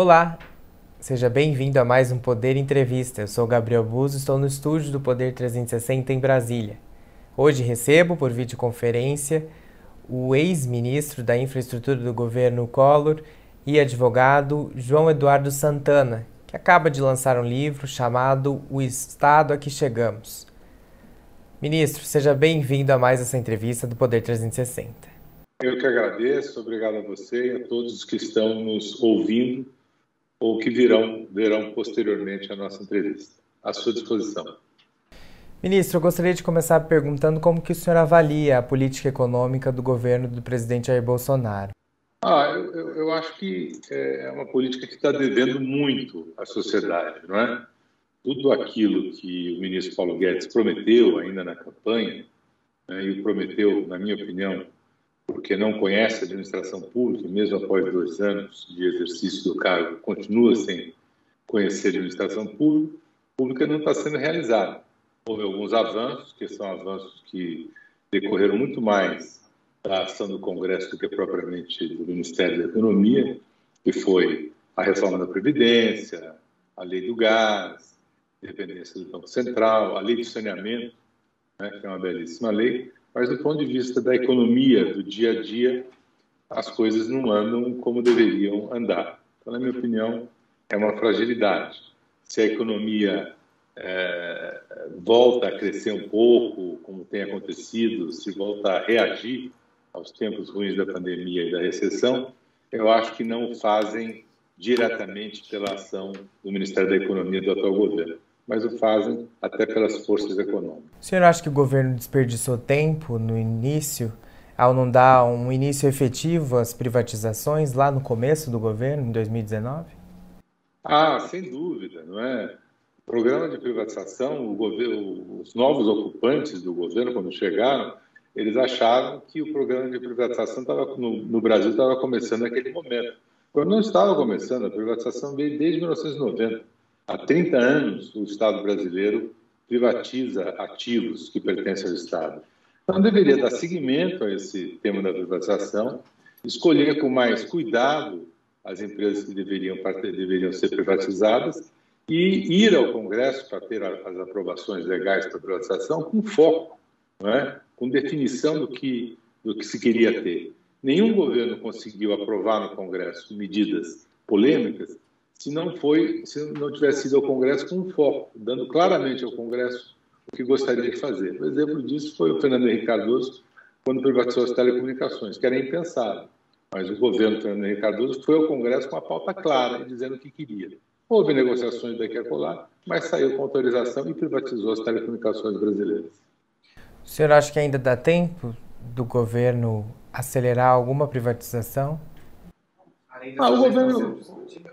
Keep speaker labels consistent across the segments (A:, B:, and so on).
A: Olá, seja bem-vindo a mais um Poder Entrevista. Eu sou Gabriel Buzo, estou no estúdio do Poder 360 em Brasília. Hoje recebo por videoconferência o ex-ministro da Infraestrutura do governo Collor e advogado João Eduardo Santana, que acaba de lançar um livro chamado O Estado a que Chegamos. Ministro, seja bem-vindo a mais essa entrevista do Poder 360.
B: Eu que agradeço, obrigado a você e a todos os que estão nos ouvindo ou que virão, verão posteriormente a nossa entrevista. À sua disposição.
A: Ministro, eu gostaria de começar perguntando como que o senhor avalia a política econômica do governo do presidente Jair Bolsonaro.
B: Ah, eu, eu acho que é uma política que está devendo muito à sociedade, não é? Tudo aquilo que o ministro Paulo Guedes prometeu ainda na campanha, né, e prometeu, na minha opinião, porque não conhece a administração pública, mesmo após dois anos de exercício do cargo, continua sem conhecer a administração pública, pública não está sendo realizada. Houve alguns avanços, que são avanços que decorreram muito mais da ação do Congresso do que propriamente do Ministério da Economia, que foi a reforma da Previdência, a lei do gás, independência do Banco Central, a lei do saneamento, né, que é uma belíssima lei, mas do ponto de vista da economia, do dia a dia, as coisas não andam como deveriam andar. Então, na minha opinião, é uma fragilidade. Se a economia é, volta a crescer um pouco, como tem acontecido, se volta a reagir aos tempos ruins da pandemia e da recessão, eu acho que não fazem diretamente pela ação do Ministério da Economia do atual governo mas o fazem até pelas forças econômicas.
A: O senhor acha que o governo desperdiçou tempo no início, ao não dar um início efetivo às privatizações lá no começo do governo, em 2019?
B: Ah, sem dúvida, não é? O programa de privatização, governo, os novos ocupantes do governo, quando chegaram, eles acharam que o programa de privatização tava, no, no Brasil estava começando naquele momento. Quando não estava começando, a privatização veio desde 1990. Há 30 anos, o Estado brasileiro privatiza ativos que pertencem ao Estado. Então, deveria dar seguimento a esse tema da privatização, escolher com mais cuidado as empresas que deveriam, deveriam ser privatizadas e ir ao Congresso para ter as aprovações legais para a privatização com foco, é? com definição do que, do que se queria ter. Nenhum governo conseguiu aprovar no Congresso medidas polêmicas se não foi, se não tivesse sido ao Congresso com um foco, dando claramente ao Congresso o que gostaria de fazer. O exemplo disso foi o Fernando Henrique Cardoso, quando privatizou as telecomunicações, que era impensável. Mas o governo Fernando Henrique Cardoso foi ao Congresso com a pauta clara, dizendo o que queria. Houve negociações daqui a colar, mas saiu com autorização e privatizou as telecomunicações brasileiras.
A: O senhor acha que ainda dá tempo do governo acelerar alguma privatização?
B: Ah, o, governo,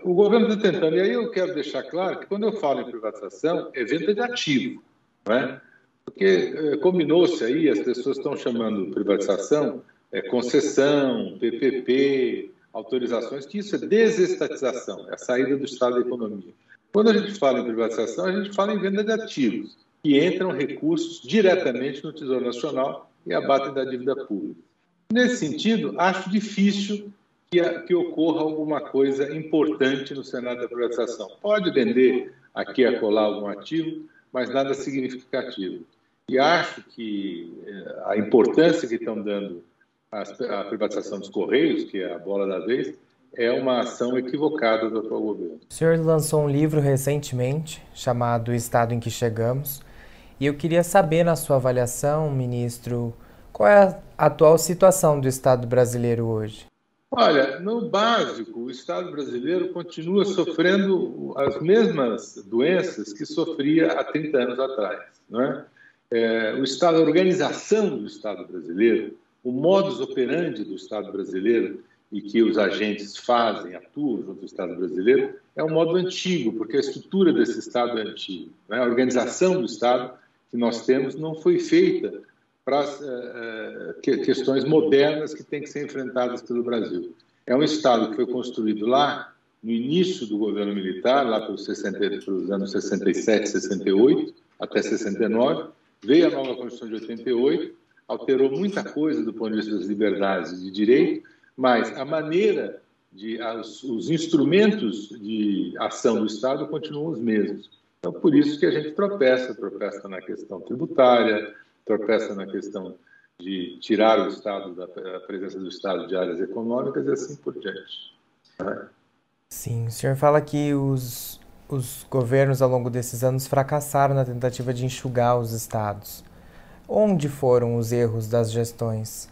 B: o governo está tentando. E aí eu quero deixar claro que quando eu falo em privatização, é venda de ativo. Não é? Porque é, combinou-se aí, as pessoas estão chamando privatização, é, concessão, PPP, autorizações, que isso é desestatização, é a saída do Estado da economia. Quando a gente fala em privatização, a gente fala em venda de ativos, que entram recursos diretamente no Tesouro Nacional e abatem da dívida pública. Nesse sentido, acho difícil que, que ocorra alguma coisa importante no Senado da privatização. Pode vender aqui a colar algum ativo, mas nada significativo. E acho que eh, a importância que estão dando à privatização dos Correios, que é a bola da vez, é uma ação equivocada do atual governo.
A: O senhor lançou um livro recentemente chamado Estado em que Chegamos, e eu queria saber, na sua avaliação, ministro, qual é a atual situação do Estado brasileiro hoje?
B: Olha, no básico, o Estado brasileiro continua sofrendo as mesmas doenças que sofria há 30 anos atrás. É? É, o Estado, a organização do Estado brasileiro, o modus operandi do Estado brasileiro e que os agentes fazem, atuam junto ao Estado brasileiro, é um modo antigo, porque a estrutura desse Estado é antiga. É? A organização do Estado que nós temos não foi feita para uh, questões modernas que têm que ser enfrentadas pelo Brasil. É um Estado que foi construído lá no início do governo militar, lá pelos, 60, pelos anos 67, 68 até 69, veio a nova Constituição de 88, alterou muita coisa do ponto de vista das liberdades e de direito, mas a maneira de, os, os instrumentos de ação do Estado continuam os mesmos. Então, por isso que a gente tropeça, tropeça na questão tributária, tropeça na questão de tirar o Estado da presença do Estado de áreas econômicas e assim por diante. Né?
A: Sim, o senhor fala que os, os governos ao longo desses anos fracassaram na tentativa de enxugar os estados. Onde foram os erros das gestões?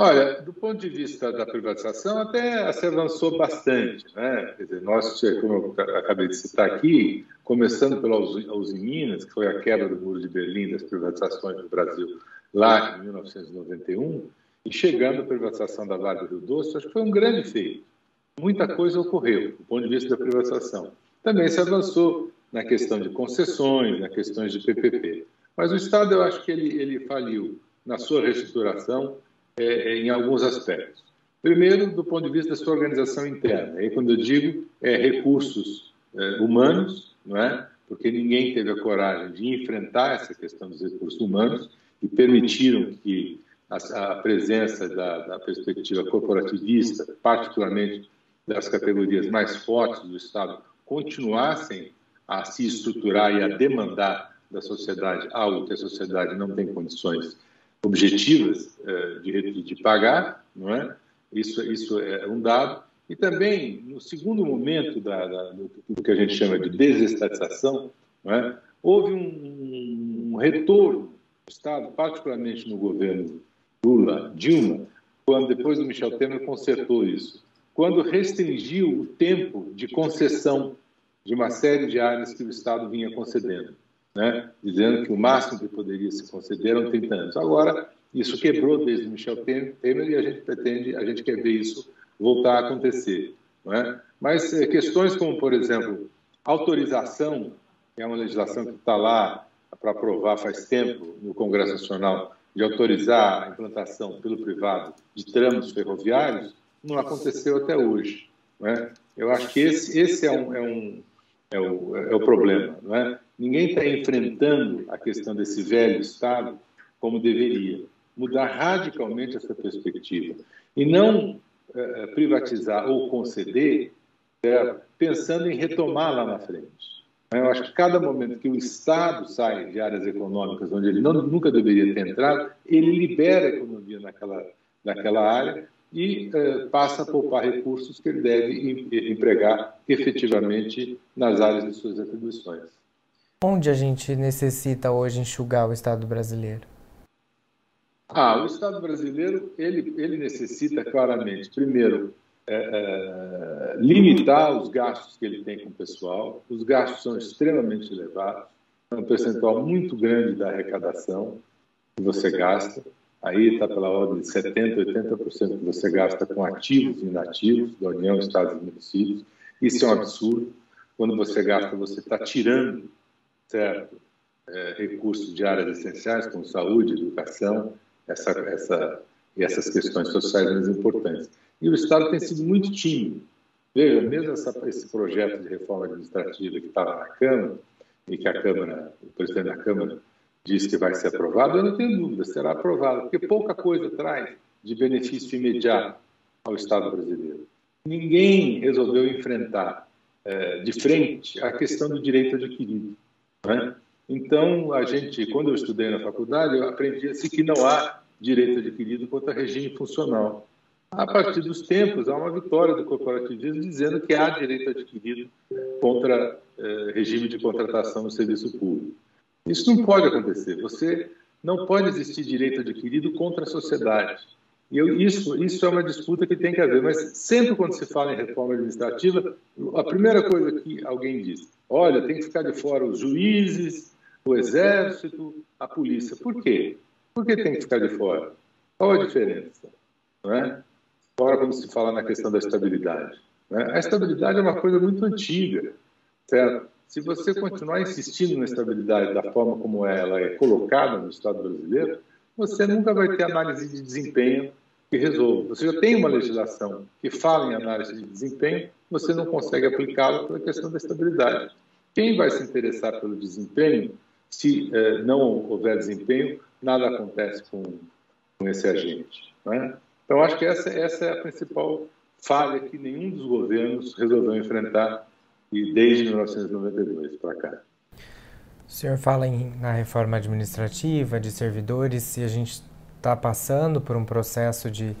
B: Olha, do ponto de vista da privatização, até se avançou bastante. Né? Quer dizer, nós, como eu acabei de citar aqui, começando pela Uzi Minas, que foi a quebra do Muro de Berlim das privatizações no Brasil lá em 1991, e chegando à privatização da Vale do Doce, acho que foi um grande feito. Muita coisa ocorreu do ponto de vista da privatização. Também se avançou na questão de concessões, na questões de PPP. Mas o Estado, eu acho que ele, ele faliu na sua reestruturação, é, é, em alguns aspectos. Primeiro, do ponto de vista da sua organização interna. Aí, quando eu digo é, recursos é, humanos, não é? Porque ninguém teve a coragem de enfrentar essa questão dos recursos humanos e permitiram que a, a presença da, da perspectiva corporativista, particularmente das categorias mais fortes do Estado, continuassem a se estruturar e a demandar da sociedade algo que a sociedade não tem condições objetivas eh, de, de pagar, não é? Isso, isso é um dado. E também, no segundo momento da, da, do que a gente chama de desestatização, é? houve um, um, retorno do Estado, particularmente no governo Lula, Dilma, quando depois do Michel Temer consertou isso, quando restringiu o tempo de concessão de uma série de áreas que o Estado vinha concedendo né, dizendo que o máximo que poderia se conceder eram 30 anos. Agora, isso quebrou desde Michel Temer e a gente pretende, a gente quer ver isso voltar a acontecer. Não é? Mas é, questões como, por exemplo, autorização, que é uma legislação que está lá para aprovar faz tempo no Congresso Nacional, de autorizar a implantação pelo privado de tramos ferroviários, não aconteceu até hoje. Não é? Eu acho que esse, esse é, um, é, um, é, o, é o problema. Não é? Ninguém está enfrentando a questão desse velho Estado como deveria. Mudar radicalmente essa perspectiva. E não é, privatizar ou conceder, é, pensando em retomar lá na frente. Eu acho que cada momento que o Estado sai de áreas econômicas onde ele não, nunca deveria ter entrado, ele libera a economia naquela, naquela área e passa a poupar recursos que ele deve empregar efetivamente nas áreas de suas atribuições.
A: Onde a gente necessita hoje enxugar o Estado brasileiro?
B: Ah, o Estado brasileiro ele, ele necessita claramente, primeiro, é, é, limitar os gastos que ele tem com o pessoal. Os gastos são extremamente elevados, é um percentual muito grande da arrecadação que você gasta. Aí está pela ordem de 70%, 80% que você gasta com ativos e inativos da União, Estados e municípios. Isso é um absurdo. Quando você gasta, você está tirando certo? É, recursos de áreas essenciais como saúde, educação, essa, essa, e essas questões sociais mais importantes. E o Estado tem sido muito tímido. Veja, mesmo essa, esse projeto de reforma administrativa que estava na Câmara, e que a Câmara, o presidente da Câmara diz que vai ser aprovado, eu não tenho dúvida, será aprovado, porque pouca coisa traz de benefício imediato ao Estado brasileiro. Ninguém resolveu enfrentar é, de frente a questão do direito adquirido. Né? Então, a gente, quando eu estudei na faculdade, eu aprendi assim que não há direito adquirido contra regime funcional. A partir dos tempos, há uma vitória do corporativismo dizendo que há direito adquirido contra eh, regime de contratação no serviço público. Isso não pode acontecer. Você não pode existir direito adquirido contra a sociedade. E eu, isso, isso é uma disputa que tem que haver. Mas sempre quando se fala em reforma administrativa, a primeira coisa que alguém diz, olha, tem que ficar de fora os juízes, o exército, a polícia. Por quê? Por que tem que ficar de fora? Qual a diferença? Não é? Agora, quando se fala na questão da estabilidade. Né? A estabilidade é uma coisa muito antiga, certo? Se você continuar insistindo na estabilidade da forma como ela é colocada no Estado brasileiro, você nunca vai ter análise de desempenho que resolva. Você já tem uma legislação que fala em análise de desempenho, você não consegue aplicá-la pela questão da estabilidade. Quem vai se interessar pelo desempenho, se eh, não houver desempenho, nada acontece com, com esse agente. Né? Então, acho que essa, essa é a principal falha que nenhum dos governos resolveu enfrentar e desde 1992 para cá.
A: O senhor fala em, na reforma administrativa de servidores, se a gente está passando por um processo de,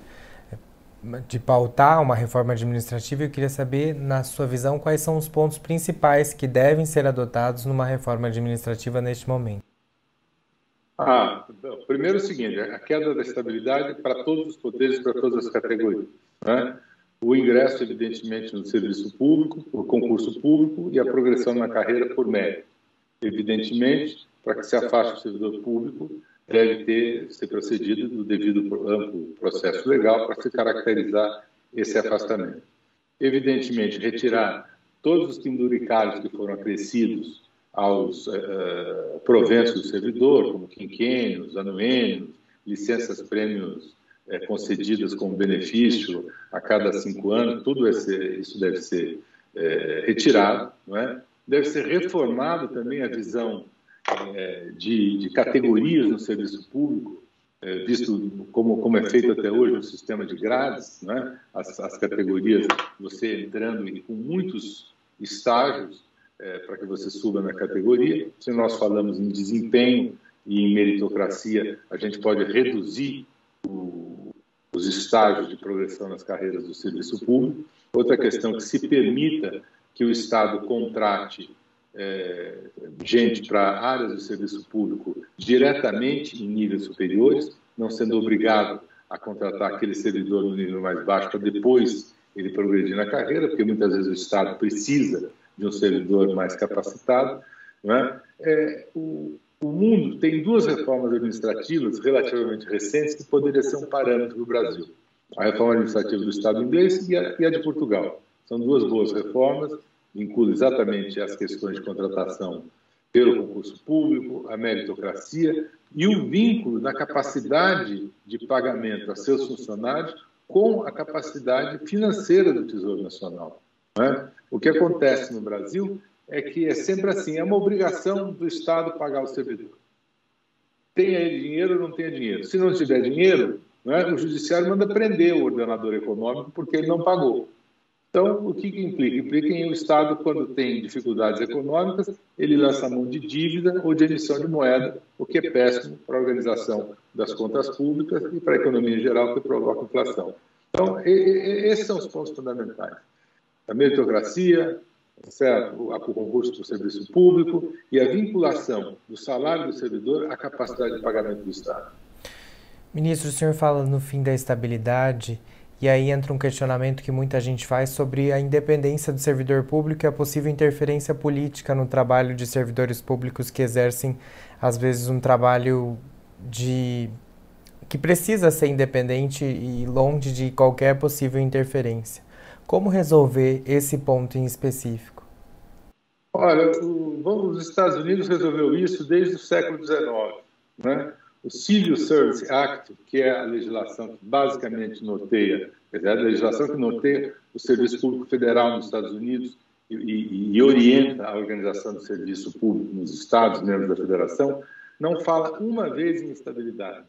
A: de pautar uma reforma administrativa, eu queria saber, na sua visão, quais são os pontos principais que devem ser adotados numa reforma administrativa neste momento.
B: Ah, primeiro é o seguinte, a queda da estabilidade para todos os poderes, para todas as categorias. Né? O ingresso, evidentemente, no serviço público, por concurso público e a progressão na carreira por mérito. Evidentemente, para que se afaste o servidor público, deve ter ser procedido do devido amplo processo legal para se caracterizar esse afastamento. Evidentemente, retirar todos os penduricários que foram acrescidos aos uh, proventos do servidor, como quinquênios, anuênios, licenças prêmios uh, concedidas como benefício a cada cinco anos, tudo ser, isso deve ser uh, retirado, não é? Deve ser reformado também a visão de, de, categorias no serviço público, visto como, como é feito até hoje no sistema de grades, é? as, as categorias, você entrando com muitos estágios, é, para que você suba na categoria. Se nós falamos em desempenho e em meritocracia, a gente pode reduzir o, os estágios de progressão nas carreiras do serviço público. Outra questão que se permita que o Estado contrate é, gente para áreas do serviço público diretamente em níveis superiores, não sendo obrigado a contratar aquele servidor no nível mais baixo para depois ele progredir na carreira, porque muitas vezes o Estado precisa de um servidor mais capacitado. É? É, o, o, mundo tem duas reformas administrativas relativamente recentes que poderiam ser um parâmetro do Brasil. A reforma administrativa do Estado inglês e a, e a de Portugal. São duas boas reformas, incluem exatamente as questões de contratação pelo concurso público, a meritocracia e o vínculo da capacidade de pagamento a seus funcionários com a capacidade financeira do Tesouro Nacional. É? O que acontece no Brasil é que é sempre assim, é uma obrigação do Estado pagar o servidor. Tenha ele dinheiro ou não tenha dinheiro. Se não tiver dinheiro, é? o judiciário manda prender o ordenador econômico porque ele não pagou. Então, o que, que implica? Implica em o Estado, quando tem dificuldades econômicas, ele lança a mão de dívida ou de emissão de moeda, o que é péssimo para a organização das contas públicas e para a economia em geral, que provoca inflação. Então, esses são os pontos fundamentais a meritocracia, certo? o concurso para o serviço público e a vinculação do salário do servidor à capacidade de pagamento do Estado.
A: Ministro, o senhor fala no fim da estabilidade e aí entra um questionamento que muita gente faz sobre a independência do servidor público e a possível interferência política no trabalho de servidores públicos que exercem, às vezes, um trabalho de que precisa ser independente e longe de qualquer possível interferência. Como resolver esse ponto em específico?
B: Olha, o, os Estados Unidos resolveu isso desde o século XIX. Né? O Civil Service Act, que é a legislação que basicamente quer dizer, a legislação que norteia o serviço público federal nos Estados Unidos e, e, e orienta a organização do serviço público nos estados membros da federação, não fala uma vez em estabilidade.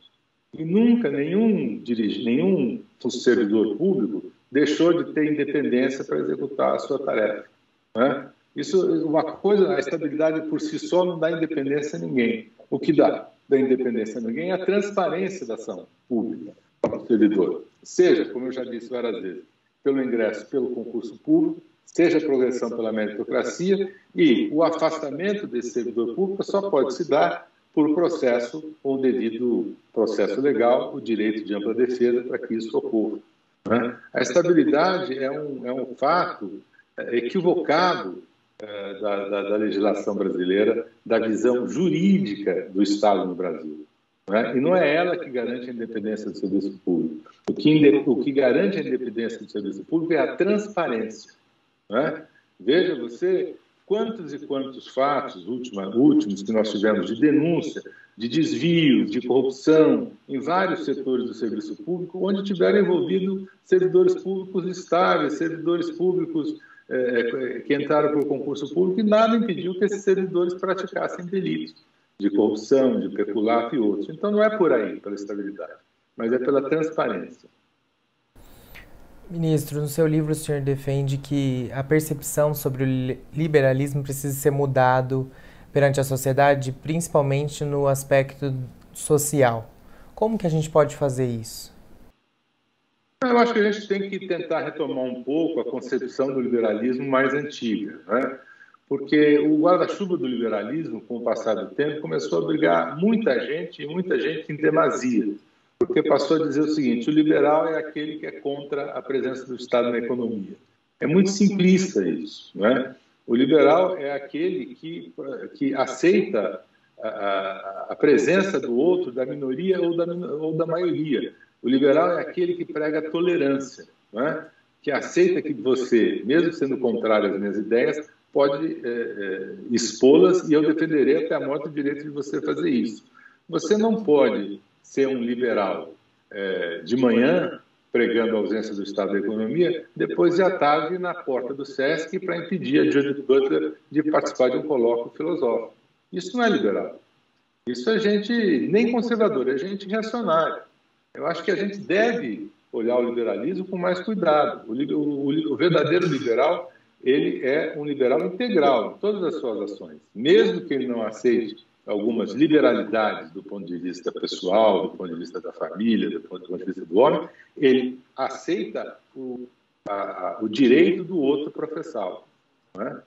B: E nunca nenhum dirige, nenhum servidor público deixou de ter independência para executar a sua tarefa. Né? Isso, uma coisa, a estabilidade por si só não dá independência a ninguém. O que dá da independência ninguém é a transparência da ação pública para o servidor. Seja, como eu já disse várias vezes, pelo ingresso pelo concurso público, seja a progressão pela meritocracia e o afastamento desse servidor público só pode se dar por processo ou devido processo legal, o direito de ampla defesa para que isso ocorra. Né? A estabilidade é um, é um fato é, equivocado da, da, da, legislação brasileira, da visão jurídica do Estado no Brasil. Né? E não é ela que garante a independência do serviço público. O que, o que garante a independência do serviço público é a transparência. Né? Veja você quantos e quantos fatos últimos, últimos que nós tivemos de denúncia de desvio, de corrupção em vários setores do serviço público, onde tiveram envolvido servidores públicos estáveis, servidores públicos é, que entraram o concurso público, e nada impediu que esses servidores praticassem delitos de corrupção, de peculato e outros. Então não é por aí, pela estabilidade, mas é pela transparência.
A: Ministro, no seu livro o senhor defende que a percepção sobre o liberalismo precisa ser mudado perante a sociedade, principalmente no aspecto social. Como que a gente pode fazer isso?
B: Eu acho que a gente tem que tentar retomar um pouco a concepção do liberalismo mais antiga, né? porque o guarda-chuva do liberalismo, com o passar do tempo, começou a obrigar muita gente, e muita gente em demasia, porque passou a dizer o seguinte: o liberal é aquele que é contra a presença do Estado na economia. É muito simplista isso, não é? O liberal é aquele que, que aceita a, a, presença do outro, da minoria ou da, ou da maioria. O liberal é aquele que prega a tolerância, é? que aceita que você, mesmo sendo contrário às minhas ideias, pode é, é, expô-las e eu defenderei até a morte o direito de você fazer isso. Você não pode ser um liberal é, de manhã, pregando a ausência do Estado da economia, depois de à tarde na porta do SESC para impedir a Judith Butler de participar de um colóquio filosófico. Isso não é liberal. Isso é gente nem conservadora, é gente reacionária. Eu acho que a gente deve olhar o liberalismo com mais cuidado. O, o, o verdadeiro liberal ele é um liberal integral em todas as suas ações, mesmo que ele não aceite algumas liberalidades do ponto de vista pessoal, do ponto de vista da família, do ponto de vista do homem, ele aceita o, a, a, o direito do outro professá-lo. É?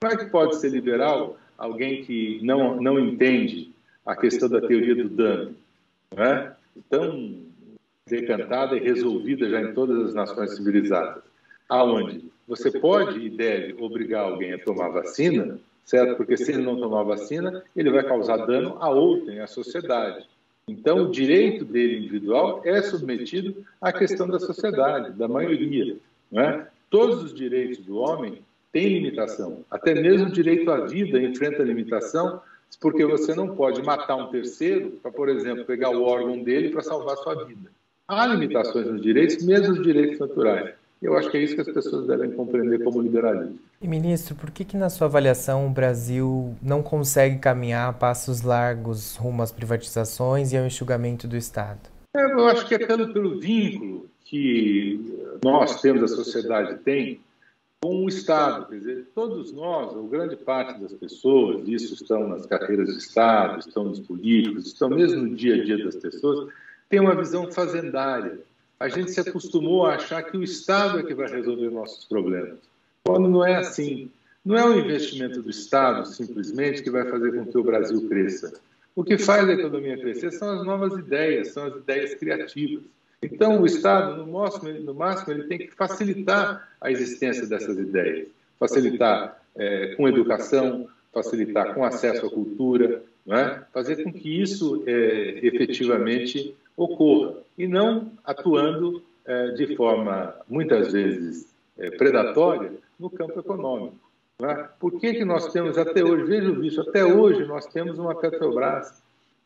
B: Como é que pode ser liberal alguém que não, não entende a questão da teoria do dano, é? tão decantada e resolvida já em todas as nações civilizadas, aonde você pode e deve obrigar alguém a tomar vacina, certo? Porque se ele não tomar vacina, ele vai causar dano a outrem, à sociedade. Então, o direito dele individual é submetido à questão da sociedade, da maioria. É? Todos os direitos do homem têm limitação. Até mesmo o direito à vida enfrenta limitação, porque você não pode matar um terceiro para, por exemplo, pegar o órgão dele para salvar sua vida. Há limitações nos direitos, mesmo os direitos naturais. Eu acho que é isso que as pessoas devem compreender como liberalismo.
A: E, ministro, por que, que na sua avaliação o Brasil não consegue caminhar a passos largos rumo às privatizações e ao enxugamento do Estado?
B: É, eu acho que é pelo, pelo vínculo que nós temos, a sociedade tem, com o Estado. Quer dizer, todos nós, ou grande parte das pessoas, isso estão nas carreiras de Estado, estão nos políticos, estão mesmo no dia a dia das pessoas, tem uma visão fazendária a gente se acostumou a achar que o Estado é que vai resolver nossos problemas. Quando não é assim. Não é o investimento do Estado, simplesmente, que vai fazer com que o Brasil cresça. O que faz a economia crescer são as novas ideias, são as ideias criativas. Então, o Estado, no máximo, no máximo ele tem que facilitar a existência dessas ideias. Facilitar é, com educação, facilitar com acesso à cultura, é? fazer com que isso é, efetivamente ocorra e não atuando é, de forma, muitas vezes, é, predatória no campo econômico. É? Por que, que nós temos até hoje, veja isso, até hoje nós temos uma Petrobras,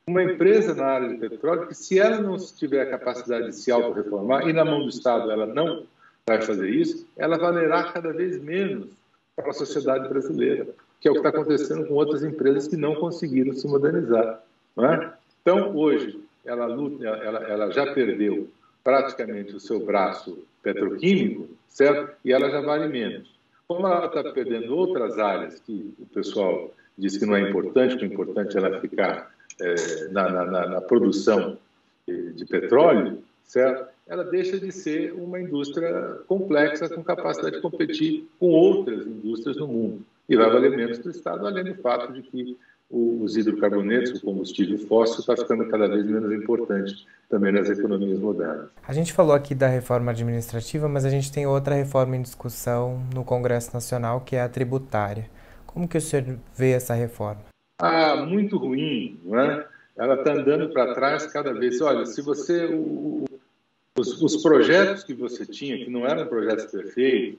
B: uma empresa na área de petróleo que, se ela não tiver a capacidade de se autorreformar, e na mão do Estado ela não vai fazer isso, ela valerá cada vez menos para a sociedade brasileira, que é o que está acontecendo com outras empresas que não conseguiram se modernizar. É? Então, hoje, ela, luta, ela, ela já perdeu praticamente o seu braço petroquímico, certo? E ela já vale menos. Como ela está perdendo outras áreas que o pessoal diz que não é importante, que o importante é ela ficar é, na, na, na, produção de petróleo, certo? Ela deixa de ser uma indústria complexa com capacidade de competir com outras indústrias no mundo. E vai valer menos para o Estado, além do fato de que os hidrocarbonetos, o combustível fóssil, está ficando cada vez menos importante também nas economias modernas.
A: A gente falou aqui da reforma administrativa, mas a gente tem outra reforma em discussão no Congresso Nacional, que é a tributária. Como que o senhor vê essa reforma?
B: Ah, muito ruim, não é? Ela está andando para trás cada vez. Olha, se você... O, os, os projetos que você tinha, que não eram projetos perfeitos,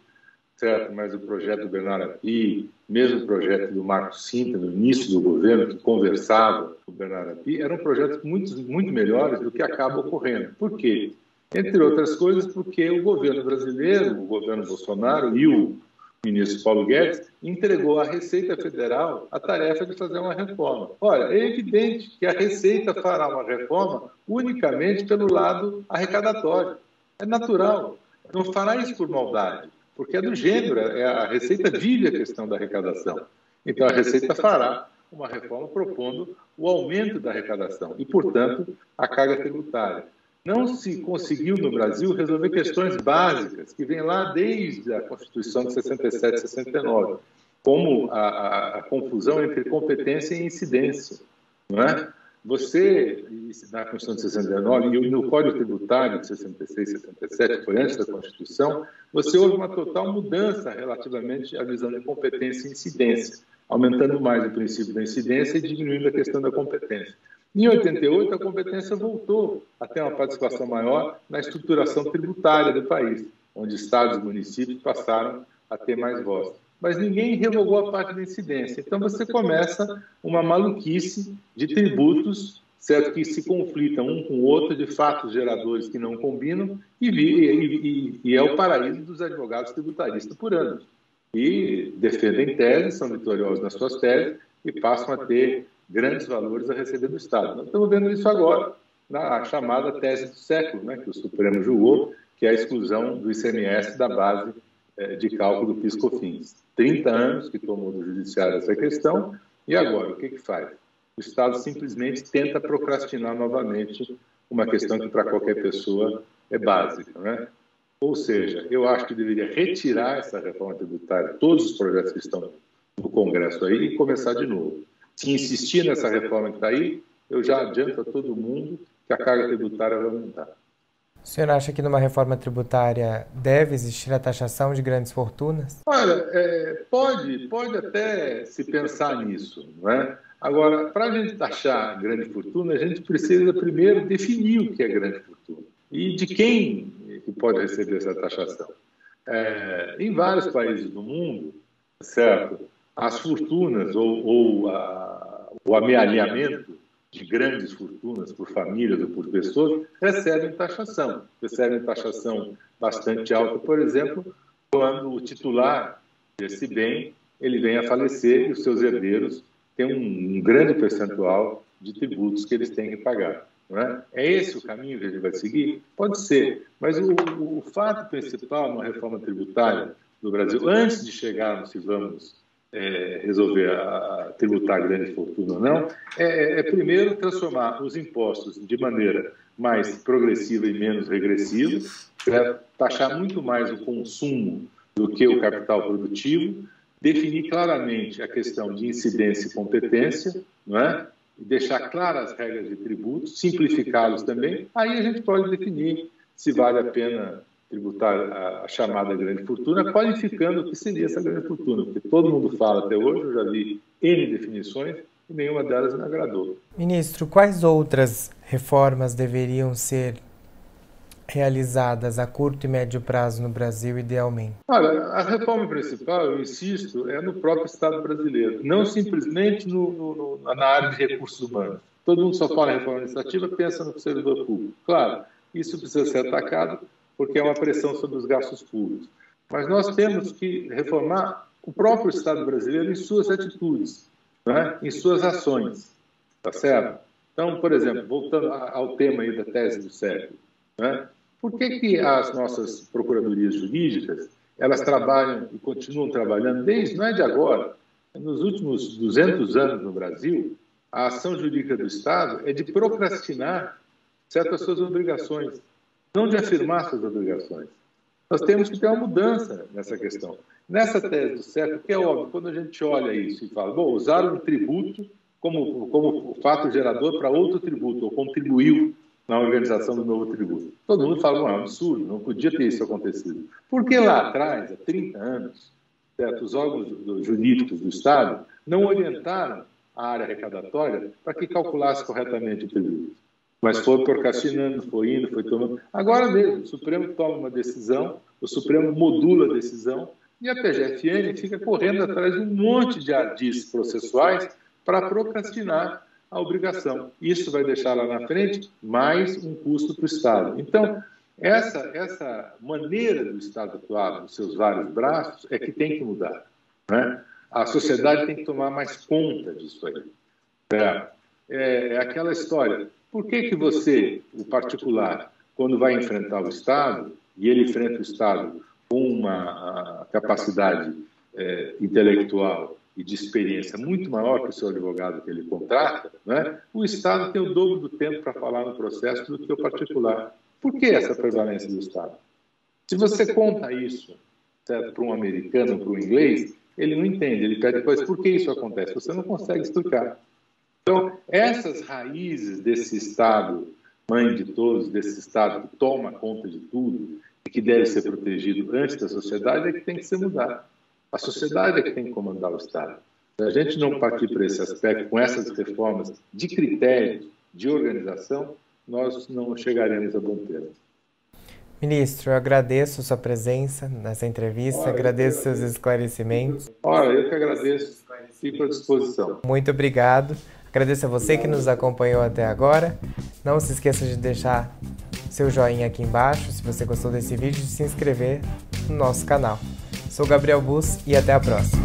B: certo? Mas o projeto do Bernardo Api, mesmo o projeto do Marco Sinta, no início do governo, que conversava com o Bernardo Api, eram projetos muito, muito melhores do que acaba ocorrendo. Por quê? Entre outras coisas, porque o governo brasileiro, o governo Bolsonaro e o ministro Paulo Guedes entregou à Receita Federal a tarefa de fazer uma reforma. Olha, é evidente que a Receita fará uma reforma unicamente pelo lado arrecadatório. É natural. não fará isso por maldade, porque é do gênero, é, a Receita vive a questão da arrecadação. Então, a Receita fará uma reforma propondo o aumento da arrecadação e, portanto, a carga tributária. Não se conseguiu no Brasil resolver questões básicas que vêm lá desde a Constituição de 67 e 69, como a, a, a confusão entre competência e incidência. Não é? Você, na Constituição de 69 e no Código Tributário de 66 e 67, foi antes da Constituição, você houve uma total mudança relativamente à visão de competência e incidência, aumentando mais o princípio da incidência e diminuindo a questão da competência. Em 88, a competência voltou a ter uma participação maior na estruturação tributária do país, onde estados e municípios passaram a ter mais voz mas ninguém revogou a parte da incidência. Então você começa uma maluquice de tributos, certo, que se conflitam um com o outro, de fatos geradores que não combinam, e, e, e é o paraíso dos advogados tributaristas por anos. E defendem teses, são vitoriosos nas suas teses e passam a ter grandes valores a receber do Estado. Nós estamos vendo isso agora na chamada tese do século, né, que o Supremo julgou, que é a exclusão do ICMS da base de cálculo do PIS/COFINS. 30 anos que tomou do judiciário essa questão, e agora, o que, que faz? O Estado simplesmente tenta procrastinar novamente uma questão que para qualquer pessoa é básica, né? Ou seja, eu acho que deveria retirar essa reforma tributária, todos os projetos que estão no Congresso aí, e começar de novo. Se insistir nessa reforma que está aí, eu já adianto a todo mundo que a carga tributária vai aumentar.
A: O senhor acha que numa reforma tributária deve existir a taxação de grandes fortunas?
B: Olha, é, pode, pode até se pensar nisso, não é? Agora, para a gente taxar grande fortuna, a gente precisa primeiro definir o que é grande fortuna e de quem que pode receber essa taxação. É, em vários países do mundo, certo, as fortunas ou, ou a, o amealhamento de grandes fortunas por famílias ou por pessoas recebem taxação. Recebem taxação bastante alta, por exemplo, quando o titular desse bem ele vem a falecer e os seus herdeiros têm um, grande percentual de tributos que eles têm que pagar. É? é esse o caminho que a gente vai seguir? Pode ser, mas o, o fato principal na reforma tributária do Brasil, antes de chegarmos, se vamos é, resolver a, tributar grande fortuna ou não, é, é, primeiro transformar os impostos de maneira mais progressiva e menos regressiva, é, taxar muito mais o consumo do que o capital produtivo, definir claramente a questão de incidência e competência, não é? Deixar claras as regras de tributos, simplificá-los também, aí a gente pode definir se vale a pena tributar a chamada grande fortuna, qualificando o que seria essa grande fortuna, porque todo mundo fala até hoje, eu já vi N definições e nenhuma delas me agradou.
A: Ministro, quais outras reformas deveriam ser realizadas a curto e médio prazo no Brasil, idealmente?
B: Olha, a reforma principal, eu insisto, é no próprio Estado brasileiro, não simplesmente no, no, na área de recursos humanos. Todo mundo só fala em reforma administrativa, pensa no servidor público. Claro, isso precisa ser atacado porque é uma pressão sobre os gastos públicos. Mas nós temos que reformar o próprio Estado brasileiro em suas atitudes, né? em suas ações, tá certo? Então, por exemplo, voltando ao tema aí da tese do século, né? por que, que as nossas procuradorias jurídicas elas trabalham e continuam trabalhando desde, não é de agora, nos últimos 200 anos no Brasil, a ação jurídica do Estado é de procrastinar certas suas obrigações não de afirmar suas obrigações. Nós temos que ter uma mudança nessa questão. Nessa tese do século, que é óbvio, quando a gente olha isso e fala, bom, usaram um tributo como, como fato gerador para outro tributo, ou contribuiu na organização do novo tributo. Todo mundo fala, é um absurdo, não podia ter isso acontecido. Porque lá atrás, há 30 anos, certo, os órgãos jurídicos do Estado não orientaram a área arrecadatória para que calculasse corretamente o tributo. Mas foi procrastinando, foi indo, foi tomando. Agora mesmo, o Supremo toma uma decisão, o Supremo modula a decisão e a PGFN fica correndo atrás de um monte de ardis processuais para procrastinar a obrigação. Isso vai deixar lá na frente mais um custo para o Estado. Então, essa, essa maneira do Estado atuar nos seus vários braços é que tem que mudar. Né? A sociedade tem que tomar mais conta disso aí. É, é, é aquela história. Por que, que você, o particular, quando vai enfrentar o Estado, e ele enfrenta o Estado com uma capacidade é, intelectual e de experiência muito maior que o seu advogado que ele contrata, né? o Estado tem o dobro do tempo para falar no processo do que o particular. Por que essa prevalência do Estado? Se você conta isso para um americano, para um inglês, ele não entende, ele pede depois por que isso acontece, você não consegue explicar. Então, essas raízes desse Estado, mãe de todos, desse Estado que toma conta de tudo e que deve ser protegido antes da sociedade, é que tem que ser mudado. A sociedade é que tem que comandar o Estado. Se a gente não partir para esse aspecto, com essas reformas de critérios, de organização, nós não chegaremos a bom termo.
A: Ministro, eu agradeço sua presença nessa entrevista, Olha, agradeço seus esclarecimentos.
B: Olha, eu que agradeço, fico à disposição.
A: Muito obrigado. Agradeço a você que nos acompanhou até agora. Não se esqueça de deixar seu joinha aqui embaixo se você gostou desse vídeo e de se inscrever no nosso canal. Sou Gabriel Bus e até a próxima.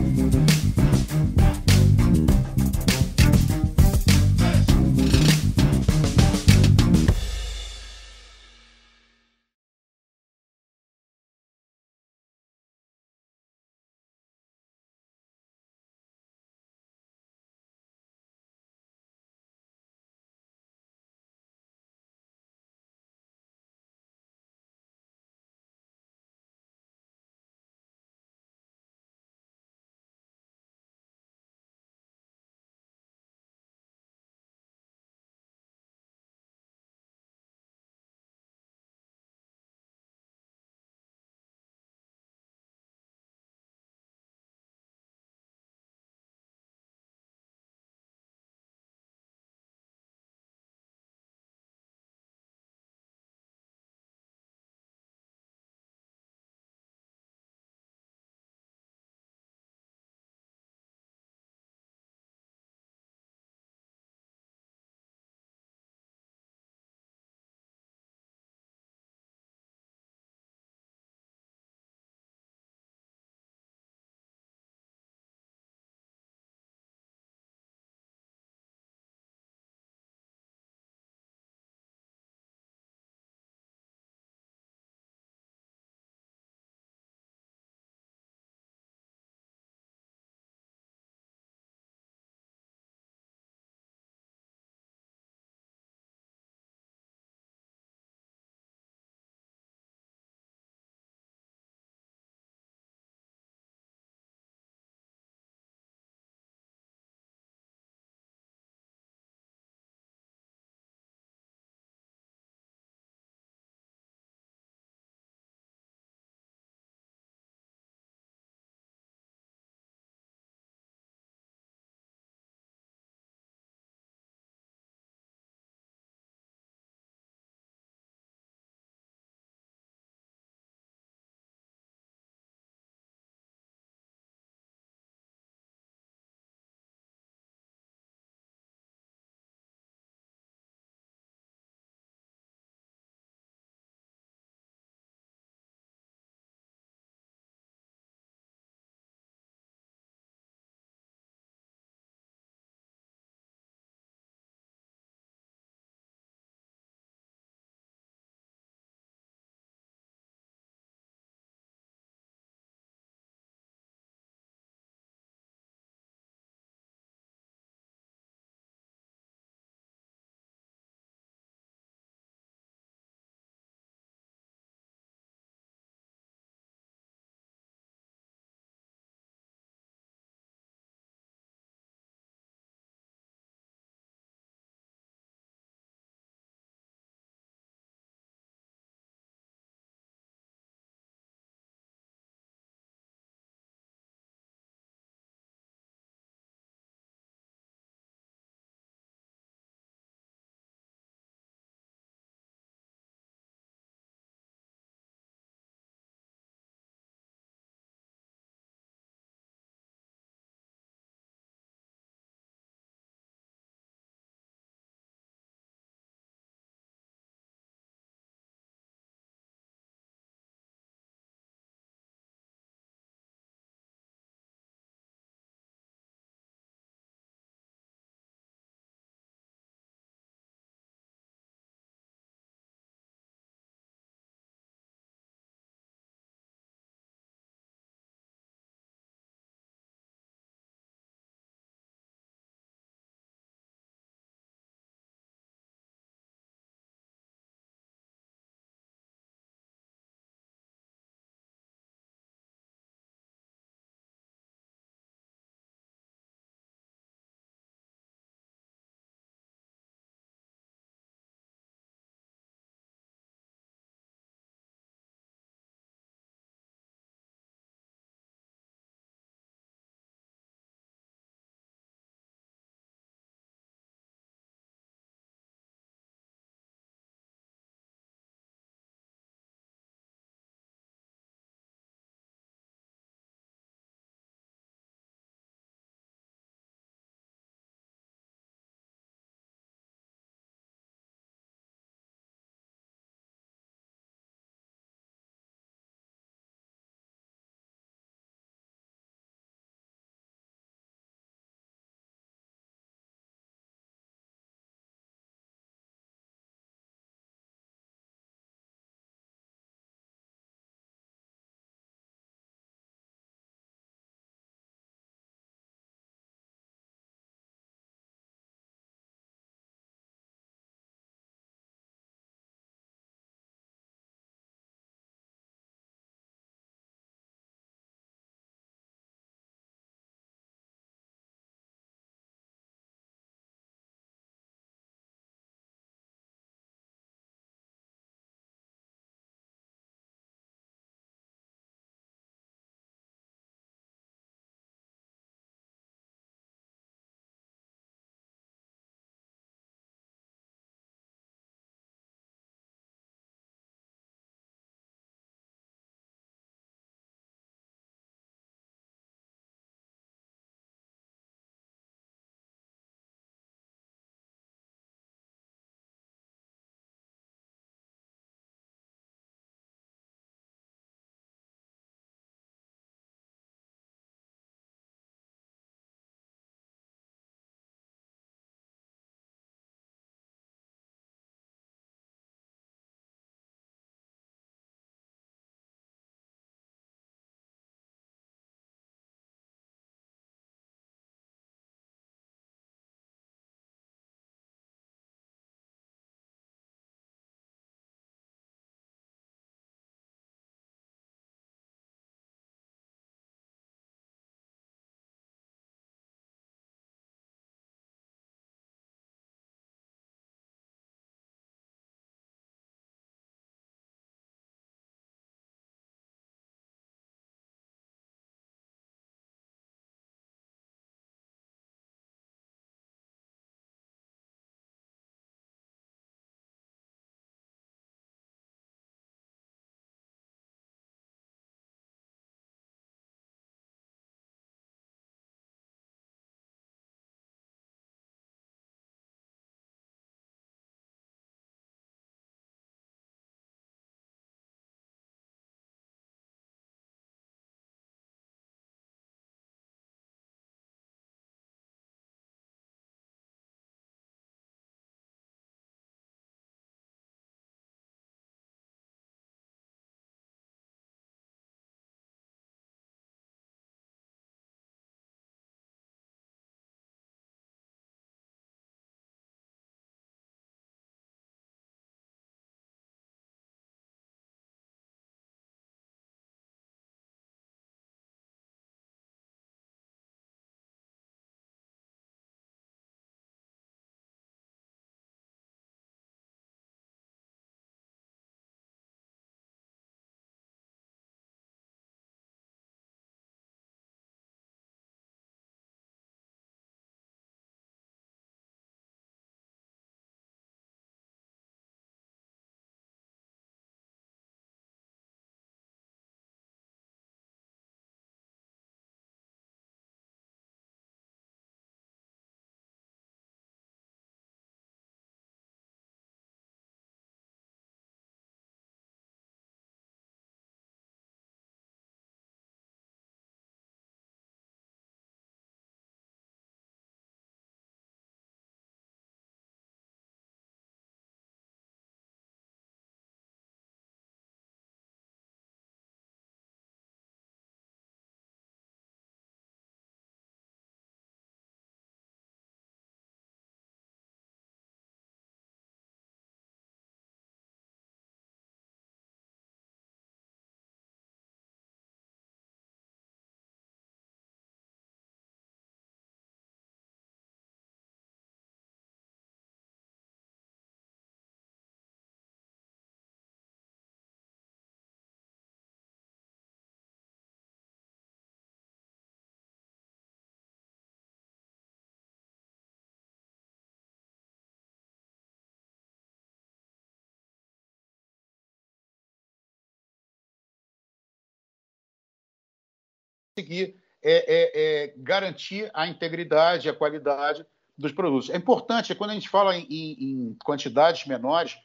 C: Conseguir é, é, é, garantir a integridade, a qualidade dos produtos. É importante, quando a gente fala em, em quantidades menores,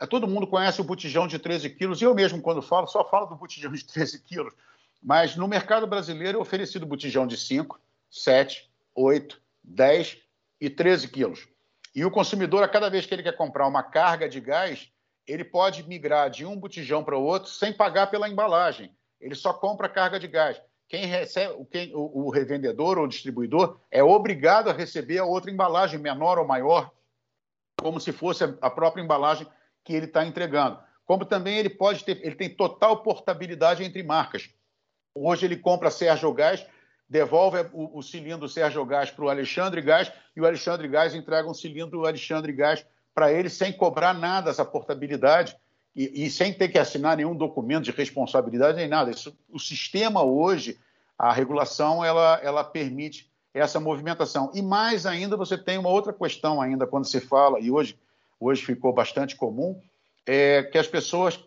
C: é, todo mundo conhece o botijão de 13 quilos, e eu mesmo, quando falo, só falo do botijão de 13 quilos. Mas no mercado brasileiro é oferecido botijão de 5, 7, 8, 10 e 13 quilos. E o consumidor, a cada vez que ele quer comprar uma carga de gás, ele pode migrar de um botijão para o outro sem pagar pela embalagem. Ele só compra carga de gás. Quem recebe, quem, o, o revendedor ou distribuidor é obrigado a receber a outra embalagem, menor ou maior, como se fosse a própria embalagem que ele está entregando. Como também ele pode ter, ele tem total portabilidade entre marcas. Hoje ele compra Sérgio Gás, devolve o, o cilindro Sérgio Gás para o Alexandre Gás e o Alexandre Gás entrega um cilindro Alexandre Gás para ele sem cobrar nada essa portabilidade e, e, sem ter que assinar nenhum documento de responsabilidade nem nada. Isso, o sistema hoje, a regulação, ela, ela permite essa movimentação. E mais ainda, você tem uma outra questão ainda quando se fala, e hoje, hoje ficou bastante comum, é que as pessoas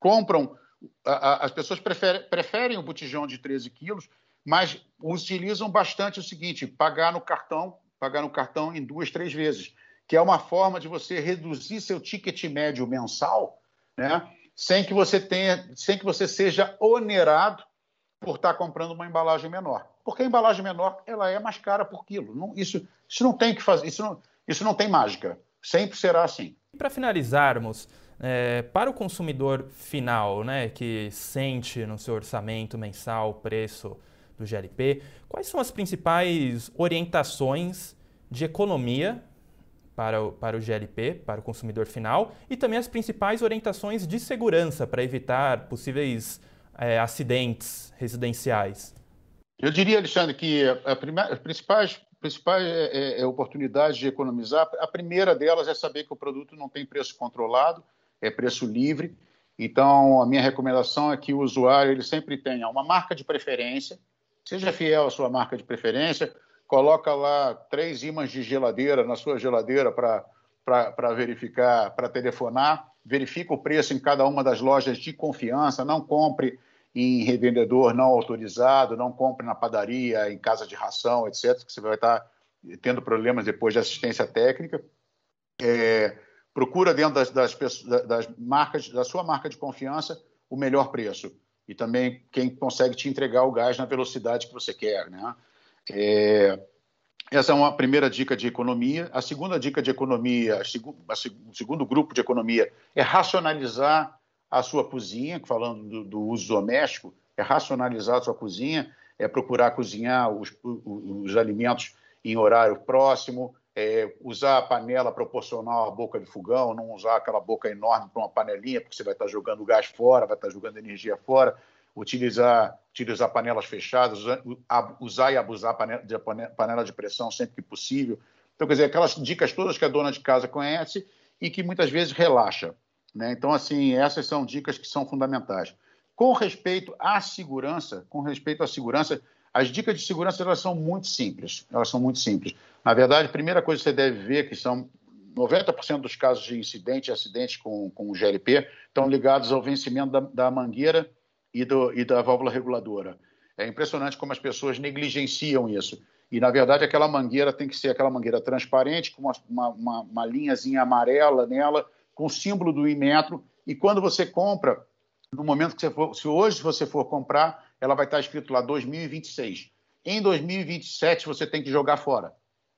C: compram, a, a, as pessoas preferem, preferem o botijão de 13 quilos, mas utilizam bastante o seguinte, pagar no cartão, pagar no cartão em duas, três vezes que é uma forma de você reduzir seu ticket médio mensal, né? sem que você tenha, sem que você seja onerado por estar comprando uma embalagem menor. Porque a embalagem menor ela é mais cara por quilo. Não, isso, isso não tem que fazer, isso não, isso não tem mágica. Sempre será assim.
A: Para finalizarmos, é, para o consumidor final, né, que sente no seu orçamento mensal o preço do GLP, quais são as principais orientações de economia para o, para o GLP, para o consumidor final, e também as principais orientações de segurança para evitar possíveis é, acidentes residenciais.
C: Eu diria, Alexandre, que as principais, principais é, é, oportunidades de economizar, a primeira delas é saber que o produto não tem preço controlado, é preço livre. Então, a minha recomendação é que o usuário ele sempre tenha uma marca de preferência, seja fiel à sua marca de preferência, coloca lá três ímãs de geladeira na sua geladeira para verificar, para telefonar, verifica o preço em cada uma das lojas de confiança, não compre em revendedor não autorizado, não compre na padaria, em casa de ração, etc., que você vai estar tendo problemas depois de assistência técnica. É, procura dentro das, das, das, marcas, da sua marca de confiança, o melhor preço. E também quem consegue te entregar o gás na velocidade que você quer, né? É, essa é uma primeira dica de economia. A segunda dica de economia, o segundo grupo de economia, é racionalizar a sua cozinha, falando do, do, uso doméstico, é racionalizar a sua cozinha, é procurar cozinhar os, os, os alimentos em horário próximo, é usar a panela proporcional à boca de fogão, não usar aquela boca enorme para uma panelinha, porque você vai estar jogando gás fora, vai estar jogando energia fora utilizar, utilizar panelas fechadas, usar e abusar de panela de pressão sempre que possível. Então, quer dizer, aquelas dicas todas que a dona de casa conhece e que muitas vezes relaxa. Né? Então, assim, essas são dicas que são fundamentais. Com respeito à segurança, com respeito à segurança, as dicas de segurança elas são muito simples. Elas são muito simples. Na verdade, a primeira coisa que você deve ver que são 90% dos casos de incidente e acidente com, com o GLP estão ligados ao vencimento da, da mangueira e, do, e da válvula reguladora. É impressionante como as pessoas negligenciam isso. E, na verdade, aquela mangueira tem que ser aquela mangueira transparente, com uma, uma, uma linhazinha amarela nela, com o símbolo do Imetro. E quando você compra, no momento que você for, se hoje você for comprar, ela vai estar escrito lá 2026. Em 2027 você tem que jogar fora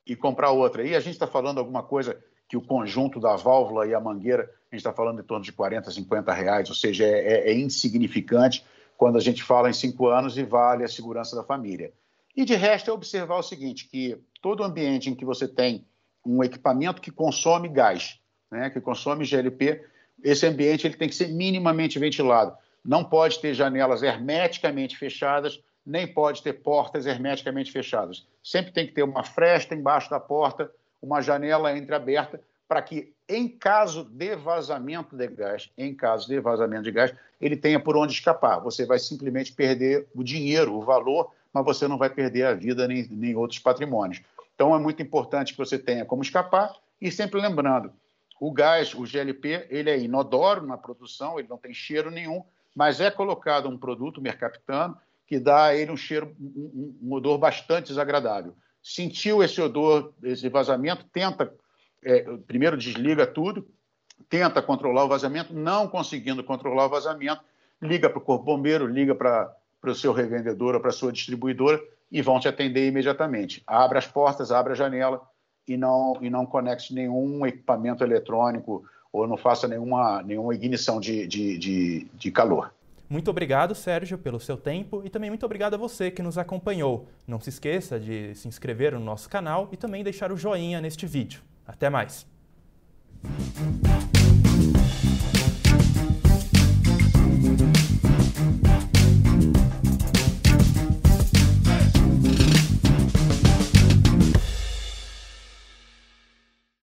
C: e comprar outra. E a gente está falando alguma coisa que o conjunto da válvula e a mangueira, a gente está falando em torno de 40, 50 reais, ou seja, é, é, é insignificante quando a gente fala em cinco anos e vale a segurança da família. E de resto é observar o seguinte, que todo ambiente em que você tem um equipamento que consome gás, né, que consome GLP, esse ambiente ele tem que ser minimamente ventilado. Não pode ter janelas hermeticamente fechadas, nem pode ter portas hermeticamente fechadas. Sempre tem que ter uma fresta embaixo da porta uma janela entreaberta para que, em caso de vazamento de gás, em caso de vazamento de gás, ele tenha por onde escapar. Você vai simplesmente perder o dinheiro, o valor, mas você não vai perder a vida nem, nem outros patrimônios. Então, é muito importante que você tenha como escapar e sempre lembrando, o gás, o GLP, ele é inodoro na produção, ele não tem cheiro nenhum, mas é colocado um produto mercaptano que dá a ele um cheiro, um, um odor bastante desagradável. Sentiu esse odor, esse vazamento, tenta, é, primeiro desliga tudo, tenta controlar o vazamento, não conseguindo controlar o vazamento, liga para o corpo bombeiro, liga para o seu revendedor ou para a sua distribuidora e vão te atender imediatamente. Abra as portas, abra a janela e não, e não conecte nenhum equipamento eletrônico ou não faça nenhuma, nenhuma ignição de, de, de, de calor.
D: Muito obrigado, Sérgio, pelo seu tempo e também muito obrigado a você que nos acompanhou. Não se esqueça de se inscrever no nosso canal e também deixar o joinha neste vídeo. Até mais!